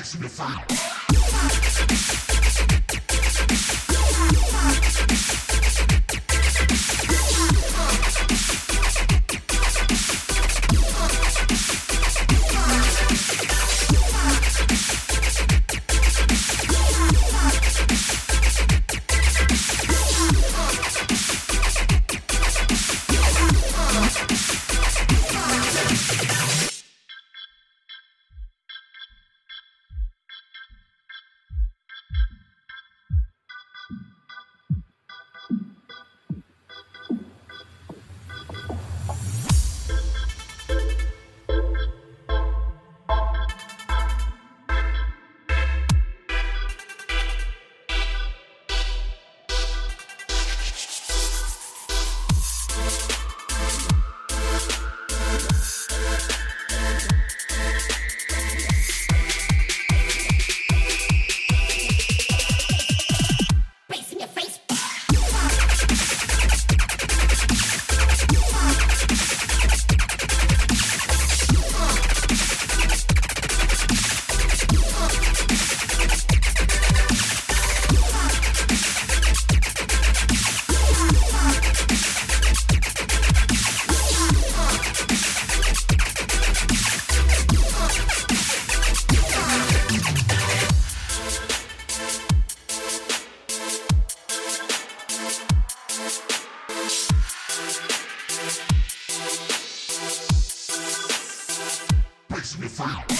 French in the fire. Fight.